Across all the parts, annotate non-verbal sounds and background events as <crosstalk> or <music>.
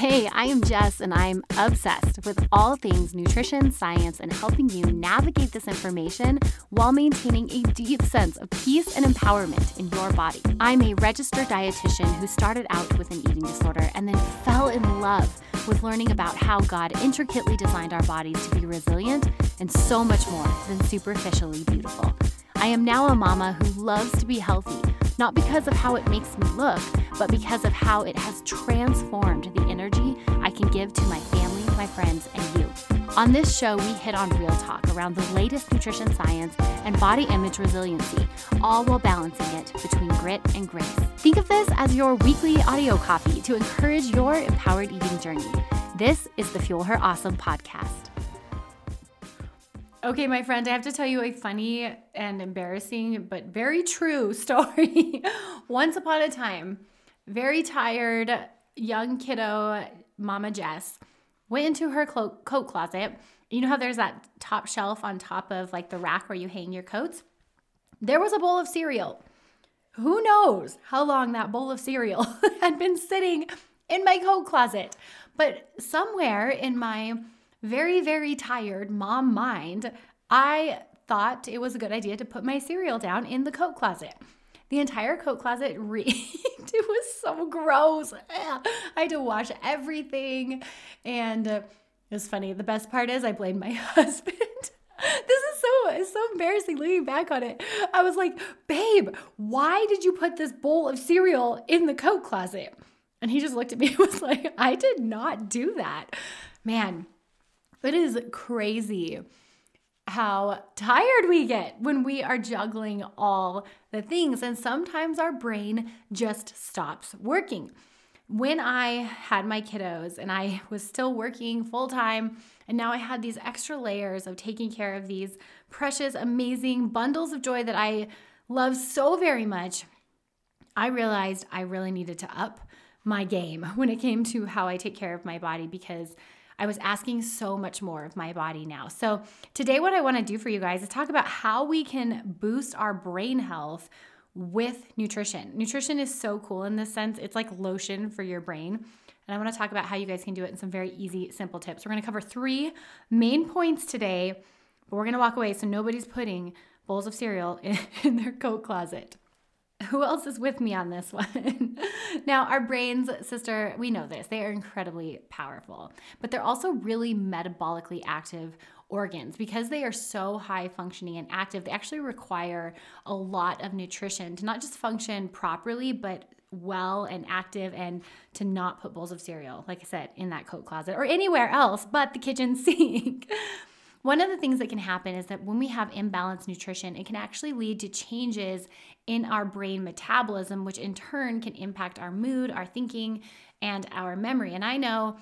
Hey, I am Jess, and I'm obsessed with all things nutrition, science, and helping you navigate this information while maintaining a deep sense of peace and empowerment in your body. I'm a registered dietitian who started out with an eating disorder and then fell in love with learning about how God intricately designed our bodies to be resilient and so much more than superficially beautiful. I am now a mama who loves to be healthy not because of how it makes me look, but because of how it has transformed the energy I can give to my family, my friends, and you. On this show, we hit on real talk around the latest nutrition science and body image resiliency, all while balancing it between grit and grace. Think of this as your weekly audio coffee to encourage your empowered eating journey. This is the Fuel Her Awesome podcast. Okay, my friend, I have to tell you a funny and embarrassing, but very true <laughs> story. Once upon a time, very tired young kiddo, Mama Jess, went into her clo- coat closet. You know how there's that top shelf on top of like the rack where you hang your coats? There was a bowl of cereal. Who knows how long that bowl of cereal <laughs> had been sitting in my coat closet? But somewhere in my very, very tired mom mind, I thought it was a good idea to put my cereal down in the coat closet. The entire coat closet <laughs> reeked. it was so gross. I had to wash everything. And uh, it was funny. The best part is I blamed my <laughs> husband. this is so so embarrassing looking back on it. I was like, babe, why did you put this bowl of cereal in the coat closet? And he just looked at me <laughs> and was like, I did not do that. Man, it is crazy how tired we get when we are juggling all the things. And sometimes our brain just stops working. When I had my kiddos and I was still working full time, and now I had these extra layers of taking care of these precious, amazing bundles of joy that I love so very much, I realized I really needed to up my game when it came to how I take care of my body because I was asking so much more of my body now. So, today, what I want to do for you guys is talk about how we can boost our brain health with nutrition. Nutrition is so cool in this sense, it's like lotion for your brain. And I want to talk about how you guys can do it in some very easy, simple tips. We're going to cover three main points today, but we're going to walk away so nobody's putting bowls of cereal in, <laughs> in their coat closet <laughs> who else is with me on this <laughs> one? now, our brains, sister, we know this. They are incredibly powerful, but they're also really metabolically active organs because they are so high functioning and active. They actually require a lot of nutrition to not just function properly, but well and active and to not put bowls of cereal, like I said, in that coat closet or anywhere else but the kitchen <laughs> sink. One of the things that can happen is that when we have imbalanced nutrition, it can actually lead to changes in our brain metabolism, which in turn can impact our mood, our thinking, and our memory. And I know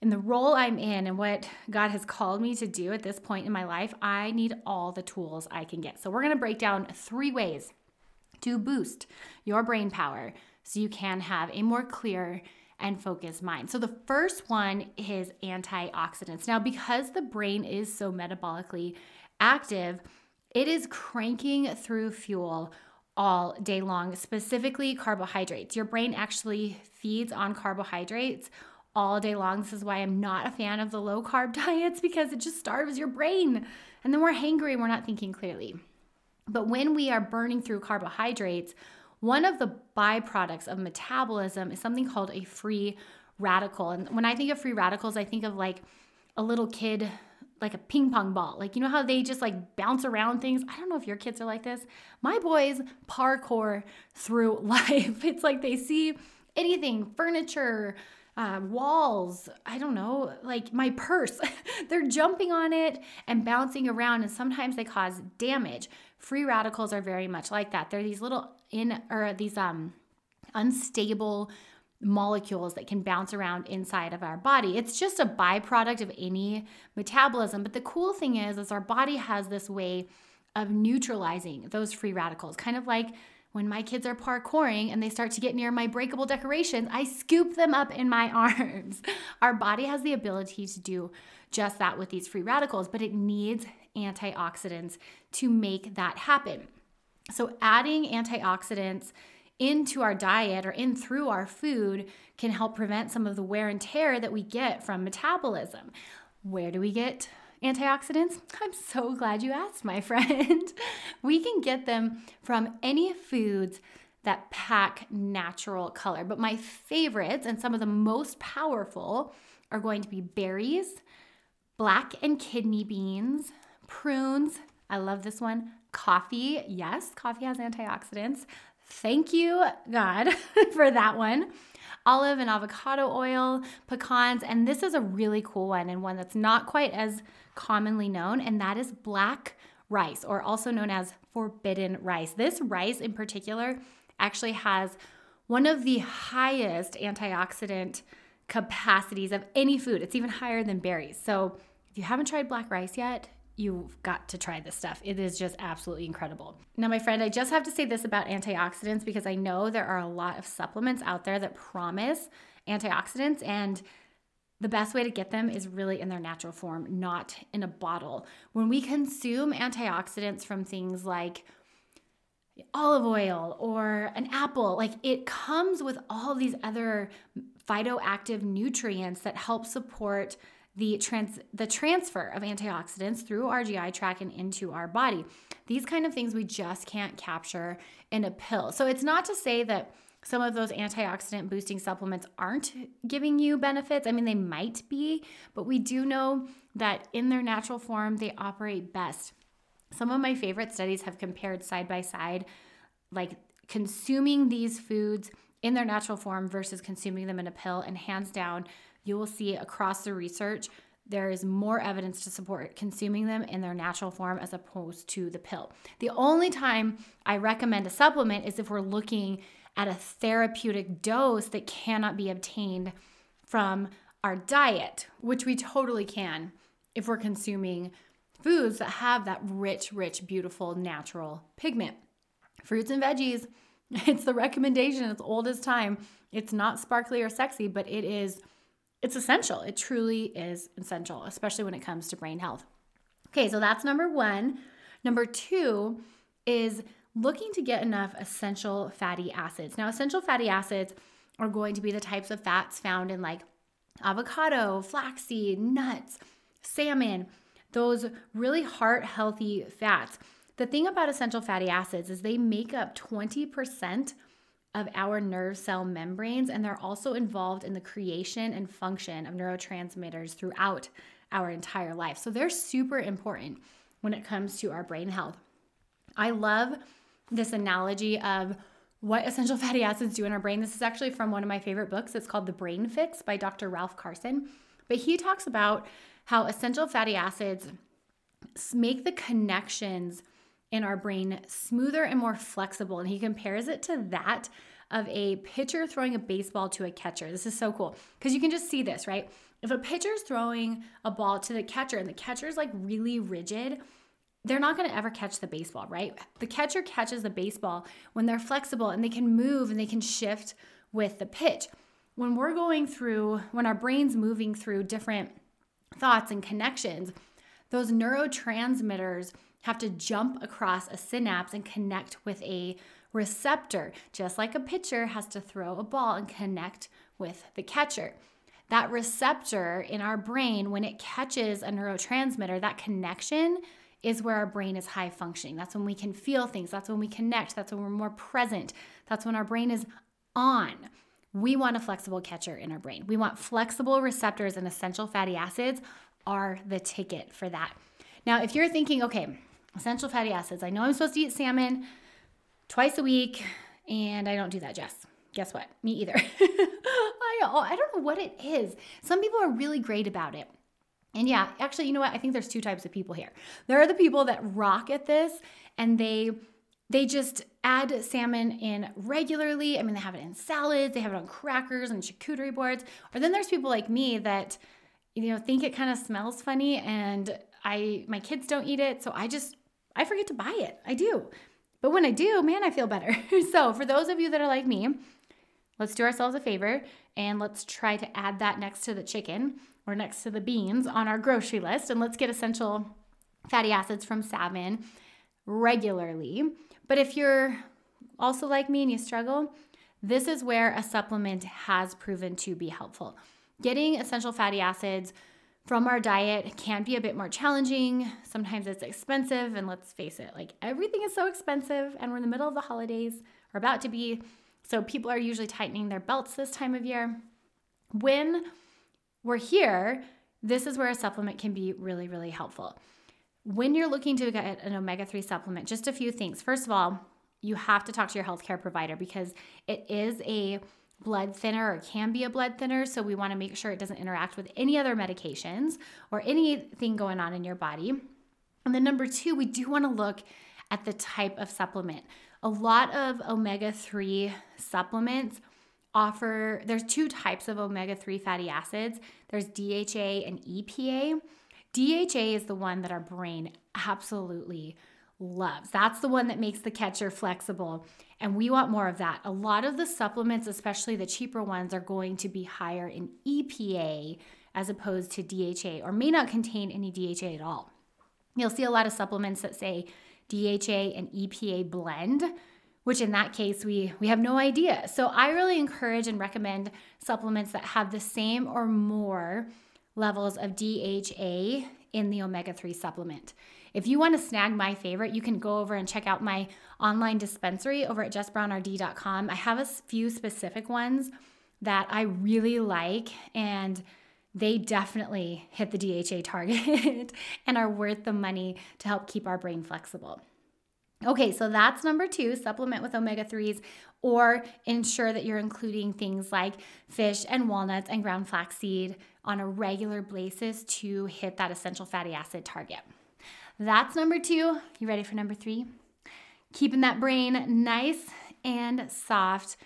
in the role I'm in and what God has called me to do at this point in my life, I need all the tools I can get. So we're to break down three ways to boost your brain power so you can have a more clear and focused mind. So the first one is antioxidants. Now, because the brain is so metabolically active, it is cranking through fuel all day long, specifically carbohydrates. Your brain actually feeds on carbohydrates all day long. This is why I'm not a fan of the low carb <laughs> diets because it just starves your brain. And then we're hangry and we're not thinking clearly. But when we are burning through carbohydrates, one of the byproducts of metabolism is something called a free radical. And when I think of free radicals, I think of like a little kid like a ping pong ball. Like, you know how they just like bounce around things? I don't know if your kids are like this. My boys parkour through <laughs> life. It's like they see anything, furniture, uh, walls, I don't know, like my purse. <laughs> They're jumping on it and bouncing around, and sometimes they cause damage. Free radicals are very much like that. They're these little in or these um unstable molecules that can bounce around inside of our body. It's just a byproduct of any metabolism. But the cool thing is, is our body has this way of neutralizing those free radicals, kind of like when my kids are parkouring and they start to get near my breakable decorations, I scoop them up in my <laughs> arms. Our body has the ability to do just that with these free radicals, but it needs antioxidants to make that happen. So, adding antioxidants into our diet or in through our food can help prevent some of the wear and tear that we get from metabolism. Where do we get antioxidants? <laughs> I'm so glad you asked, my <laughs> friend. we can get them from any foods that pack natural color. But my favorites and some of the most powerful are going to be berries, black and kidney beans, prunes. I love this one. Coffee. Yes, coffee has antioxidants. Thank you, God, <laughs> for that one. Olive and avocado oil, pecans, and this is a really cool one and one that's not quite as commonly known, and that is black rice, or also known as forbidden rice. This rice in particular actually has one of the highest antioxidant capacities of any food. It's even higher than berries. So if you haven't tried black rice yet, you've got to try this stuff. It is just absolutely incredible. Now, my friend, I just have to say this about antioxidants because I know there are a lot of supplements out there that promise antioxidants, and the best way to get them is really in their natural form, not in a bottle. When we consume antioxidants from things like olive oil or an apple, like it comes with all these other phytoactive nutrients that help support the trans the transfer of antioxidants through our GI tract and into our body. These kind of things we just can't capture in a pill. So it's not to say that some of those antioxidant boosting supplements aren't giving you benefits. I mean, they might be, but we do know that in their natural form, they operate best. Some of my favorite studies have compared side by side, like consuming these foods in their natural form versus consuming them in a pill. And hands down, you will see across the research there is more evidence to support consuming them in their natural form as opposed to the pill. The only time I recommend a supplement is if we're looking at a therapeutic dose that cannot be obtained from our diet, which we totally can if we're consuming foods that have that rich, rich, beautiful natural pigment. Fruits and veggies, <laughs> it's the recommendation, it's old as time. It's not sparkly or sexy, but it is it's essential. It truly is essential, especially when it comes to brain health. Okay, so that's number one. Number two is looking to get enough essential fatty acids. Now, essential fatty acids are going to be the types of fats found in like avocado, flaxseed, nuts, salmon, those really heart healthy fats. The thing about essential fatty acids is they make up 20% of our nerve cell membranes, and they're also involved in the creation and function of neurotransmitters throughout our entire life. So they're super important when it comes to our brain health. I love this analogy of what essential <laughs> fatty acids do in our brain. This is actually from one of my favorite books. It's called The Brain Fix by Dr. Ralph Carson. But he talks about how essential fatty acids make the connections in our brain smoother and more flexible. And he compares it to that of a pitcher throwing a baseball to a catcher. This is so cool because you can just see this, right? If a pitcher's throwing a ball to the catcher and the catcher's like really rigid, they're not going to ever catch the baseball, right? The catcher catches the baseball when they're flexible and they can move and they can shift with the pitch. When we're going through, when our brain's moving through different thoughts and connections, those neurotransmitters have to jump across a synapse and connect with a receptor, just like a pitcher has to throw a ball and connect with the catcher. That receptor in our brain, when it catches a neurotransmitter, that connection is where our brain is high functioning. That's when we can feel things. That's when we connect. That's when we're more present. That's when our brain is on. We want a flexible catcher in our brain. We want flexible receptors and essential fatty acids are the ticket for that. Now, if you're thinking, okay, essential fatty acids, I know I'm supposed to eat salmon twice a week, and I don't do that, Jess. Guess what? Me either. <laughs> I, I don't know what it is. Some people are really great about it. And yeah, actually, you know what? I think there's two types of people here. There are the people that rock at this and they they just add salmon in regularly. I mean, they have it in salads, they have it on crackers and charcuterie boards. Or then there's people like me that you know think it kind of smells funny and I my kids don't eat it, so I just I forget to buy it. I do. But when I do, man, I feel better. <laughs> so, for those of you that are like me, let's do ourselves a favor and let's try to add that next to the chicken or next to the beans on our grocery list. And let's get essential fatty acids from salmon regularly. But if you're also like me and you struggle, this is where a supplement has proven to be helpful. Getting essential fatty acids from our diet can be a bit more challenging. Sometimes it's expensive, and let's face it, like everything is so expensive, and we're in the middle of the holidays, or about to be. So people are usually tightening their belts this time of year. When we're here, this is where a supplement can be really, really helpful. When you're looking to get an omega 3 supplement, just a few things. First of all, you have to talk to your healthcare provider because it is a blood thinner or can be a blood thinner. So we want to make sure it doesn't interact with any other medications or anything going on in your body. And then number two, we do want to look at the type of supplement. A lot of omega 3 supplements offer, there's two types of omega 3 fatty acids there's DHA and EPA. DHA is the one that our brain absolutely loves. That's the one that makes the catcher flexible. And we want more of that. A lot of the supplements, especially the cheaper ones, are going to be higher in EPA as opposed to DHA or may not contain any DHA at all. You'll see a lot of supplements that say DHA and EPA blend, which in that case we we have no idea. So I really encourage and recommend supplements that have the same or more levels of DHA in the omega 3 supplement. If you want to snag my favorite, you can go over and check out my online dispensary over at jessbrownrd.com. I have a few specific ones that I really like and they definitely hit the DHA target <laughs> and are worth the money to help keep our brain flexible. Okay, so that's number two supplement with omega 3s or ensure that you're including things like fish and walnuts and ground flaxseed on a regular basis to hit that essential fatty acid target. That's number two. You ready for number three? Keeping that brain nice and soft.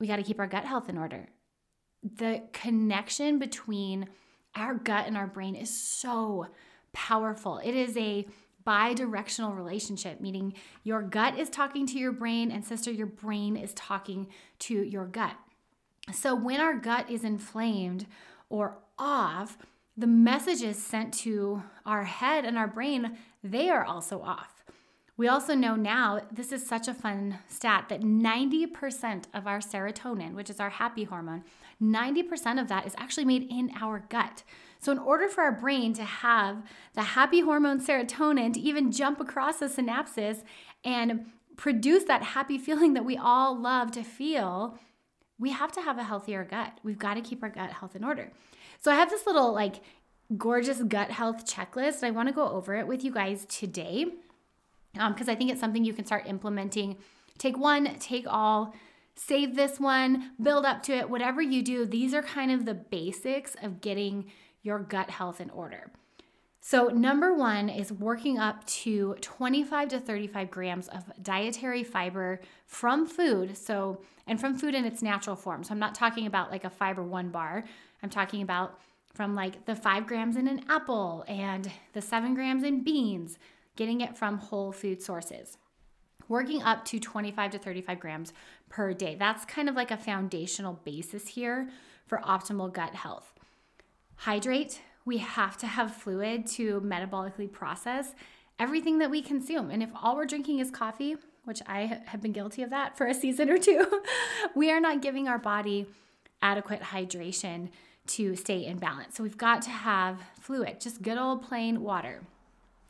We got to keep our gut health in order. The connection between our gut and our brain is so powerful. It is a bi directional relationship, meaning your gut is talking to your brain, and sister, your brain is talking to your gut. So when our gut is inflamed or off, the messages sent to our head and our brain, they are also off. We also know now, this is such a fun stat, that 90% of our serotonin, which is our happy hormone, 90% of that is actually made in our gut. So, in order for our brain to have the happy hormone serotonin to even jump across the synapses and produce that happy <laughs> feeling that we all love to feel, we have to have a healthier gut. We've got to keep our gut health in order. So I have this little like gorgeous gut health checklist. I want to go over it with you guys today because um, I think it's something you can start implementing. Take one, take all, save this one, build up to it, whatever you do. These are kind of the basics of getting your gut health in order. So, number one is working up to 25 to 35 grams of dietary fiber from food. So, and from food in its natural form. So, I'm not talking about like a fiber one bar. I'm talking about from like the five grams in an apple and the seven grams in beans, getting it from whole food sources. Working up to 25 to 35 grams per day. That's kind of like a foundational basis here for optimal gut health. Hydrate. We have to have fluid to metabolically process everything that we consume. And if all we're drinking is coffee, which I have been guilty of that for a season or two, <laughs> we are not giving our body adequate hydration to stay in balance. So we've got to have fluid, just good old plain water.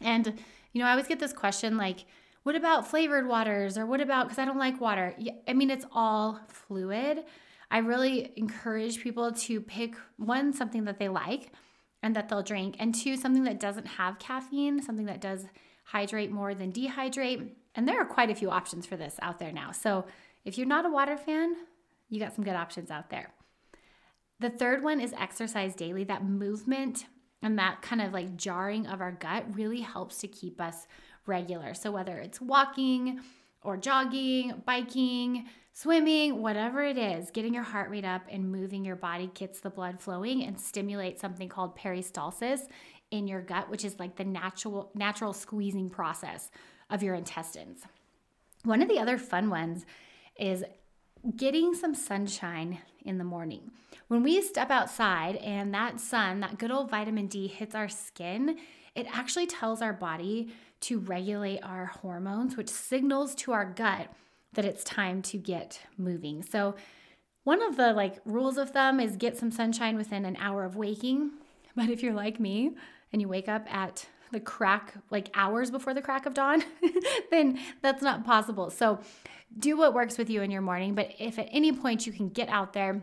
And, you know, I always get this question like, what about flavored waters or what about, because I don't like water? I mean, it's all fluid. I really encourage people to pick one, something that they like and that they'll drink, and two, something that doesn't have caffeine, something that does hydrate more than dehydrate. And there are quite a few options for this out there now. So if you're not a water fan, you got some good options out there. The third one is exercise daily. That movement and that kind of like jarring of our gut really helps to keep us regular. So whether it's walking or jogging, biking, swimming, whatever it is, getting your heart rate up and moving your body gets the blood flowing and stimulates something called peristalsis in your gut, which is like the natural natural squeezing process of your intestines. One of the other fun ones is getting some sunshine in the morning. When we step outside and that sun, that good old vitamin D hits our skin, it actually tells our body to regulate our hormones, which signals to our gut that it's time to get moving. So, one of the like rules of thumb is get some sunshine within an hour of waking. <laughs> But if you're like me and you wake up at the crack, like hours before the crack of dawn, <laughs> then that's not possible. So do what works with you in your morning. But if at any point you can get out there,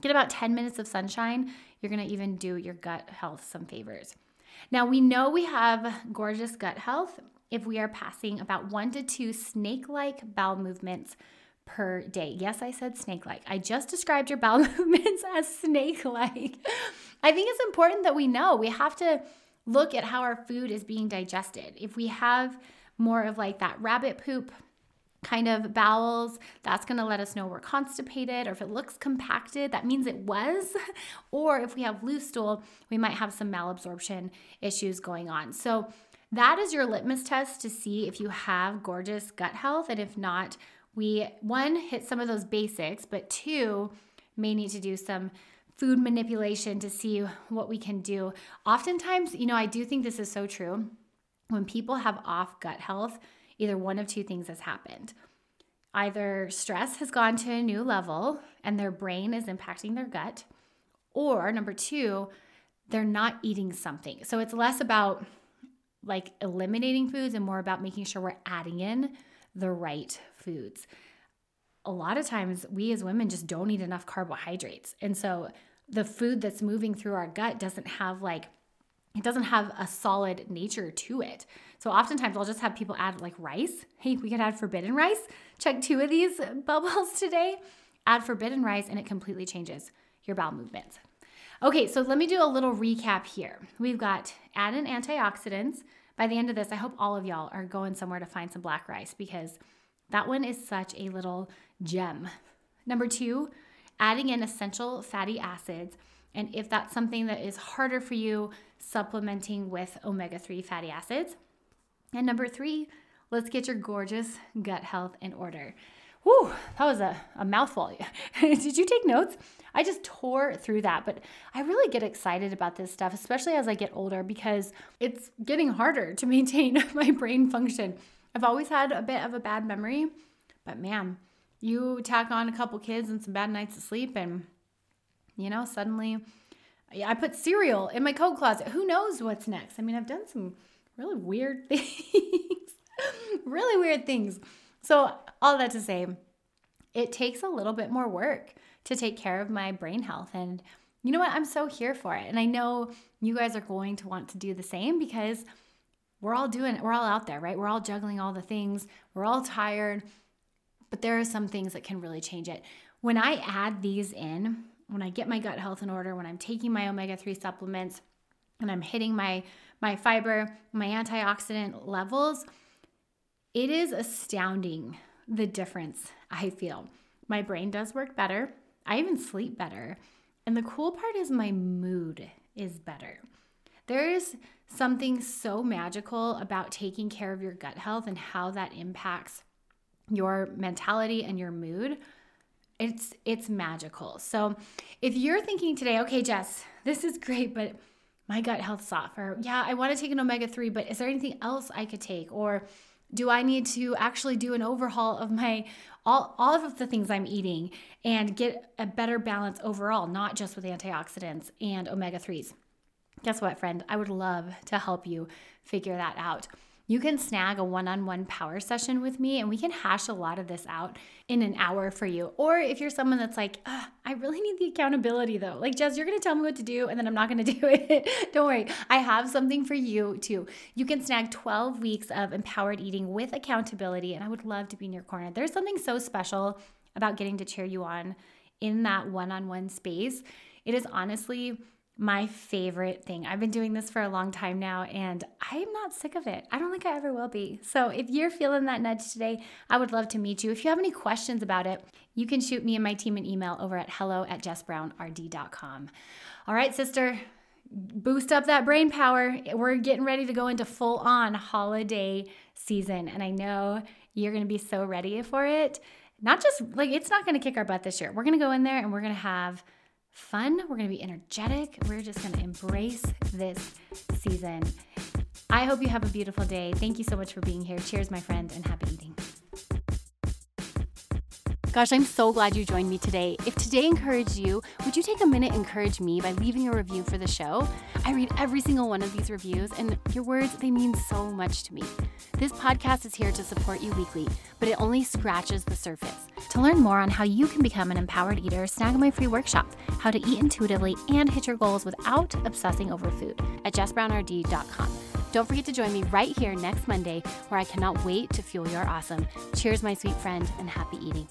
get about 10 minutes of sunshine, you're gonna even do your gut health some favors. Now, we know we have gorgeous gut health if we are passing about one to two snake like bowel movements per day. Yes, I said snake like. I just described your bowel <laughs> movements as snake like. I think it's important that we know we have to look at how our food is being digested. If we have more of like that rabbit poop kind of bowels, that's going to let us know we're constipated, or if it looks compacted, that means it was. <laughs> or if we have loose stool, we might have some malabsorption issues going on. So, that is your litmus test to see if you have gorgeous gut health. And if not, we one hit some of those basics, but two may need to do some food manipulation to see what we can do. Oftentimes, you know, I do think this is so true. When people have off gut health, either one of two things has happened. Either stress has gone to a new level and their brain is impacting their gut, or number two, they're not eating something. So it's less about like eliminating foods and more about making sure we're adding in the right foods. A lot of times, we as women just don't eat enough carbohydrates. And so the food that's moving through our gut doesn't have like, it doesn't have a solid nature to it. So oftentimes I'll just have people add like rice. Hey, we could add forbidden rice. Check two of these <laughs> bubbles today. Add forbidden rice and it completely changes your bowel movements. Okay, so let me do a little recap here. We've got add in antioxidants. By the end of this, I hope all of y'all are going somewhere to find some black rice because that one is such a little gem. Number two, adding in essential fatty acids. And if that's something that is harder for you, supplementing with omega 3 fatty acids. And number three, let's get your gorgeous gut health in order. Whew, that was a, a mouthful. <laughs> Did you take notes? I just tore through that, but I really get excited about this stuff, especially as I get older, because it's getting harder to <laughs> maintain my brain function. I've always had a bit of a bad memory, but man, you tack on a couple kids and some bad nights of sleep, and you know, suddenly I put cereal in my coat closet. Who knows what's next? I mean, I've done some really weird <laughs> things, really weird things. So, all that to say, it takes a little bit more work to take care of my brain health. And you know what? I'm so here for it. And I know you guys are going to want to do the same because we're all doing it. We're all out there, right? We're all juggling all the things. We're all tired, but there are some things that can really change it. When I add these in, when I get my gut health in order, when I'm taking my omega 3 supplements, and I'm hitting my my fiber, my antioxidant levels, it is astounding the difference I feel. My brain does work better. I even sleep better. And the cool part is my mood is better. There is something so magical about taking care of your gut health and how that impacts your mentality and your mood. It's it's magical. So, if you're thinking today, okay, Jess, this is great, but my gut health's off, or yeah, I want to take an omega 3, but is there anything else I could take? Or do I need to actually do an overhaul of my all, all of the things I'm eating and get a better balance overall, not just with antioxidants and omega 3s? Guess what, friend? I would love to help you figure that out. You can snag a one on one power session with me and we can hash a lot of this out in an hour for you. Or if you're someone that's like, I really need the accountability though. Like, Jess, you're gonna tell me what to do and then I'm not gonna <laughs> do it. Don't worry, I have something for you too. You can snag 12 weeks of empowered eating with accountability, and I would love to be in your corner. There's something so special about getting to cheer you on in that one on one space. It is honestly my favorite thing. I've been doing this for a long time now and I'm not sick of it. I don't think I ever will be. So if you're feeling that nudge today, I would love to meet you. If you have any questions about it, you can shoot me and my team an email over at hello at jessbrownrd.com. All right, sister, boost up that brain power. We're getting ready to go into full on holiday season. And I know you're going to be so ready for it. Not just like it's not going to kick our butt this year. We're going to go in there and we're going to have fun. We're going to be energetic. We're just going to embrace this season. I hope you have a beautiful day. Thank you so much for being here. Cheers, my friend, and happy eating. Gosh, I'm so glad you joined me today. If today encouraged you, would you take a minute encourage me by leaving a review for the show? I read every single one of these reviews, and your words, they mean so much to me. This podcast is here to support you weekly, but it only scratches the surface. To learn more on how you can become an empowered eater, snag my free workshop, How to Eat Intuitively and Hit Your Goals Without Obsessing Over Food at jessbrownrd.com. Don't forget to join me right here next Monday, where I cannot wait to fuel your awesome. Cheers, my sweet friend, and happy eating.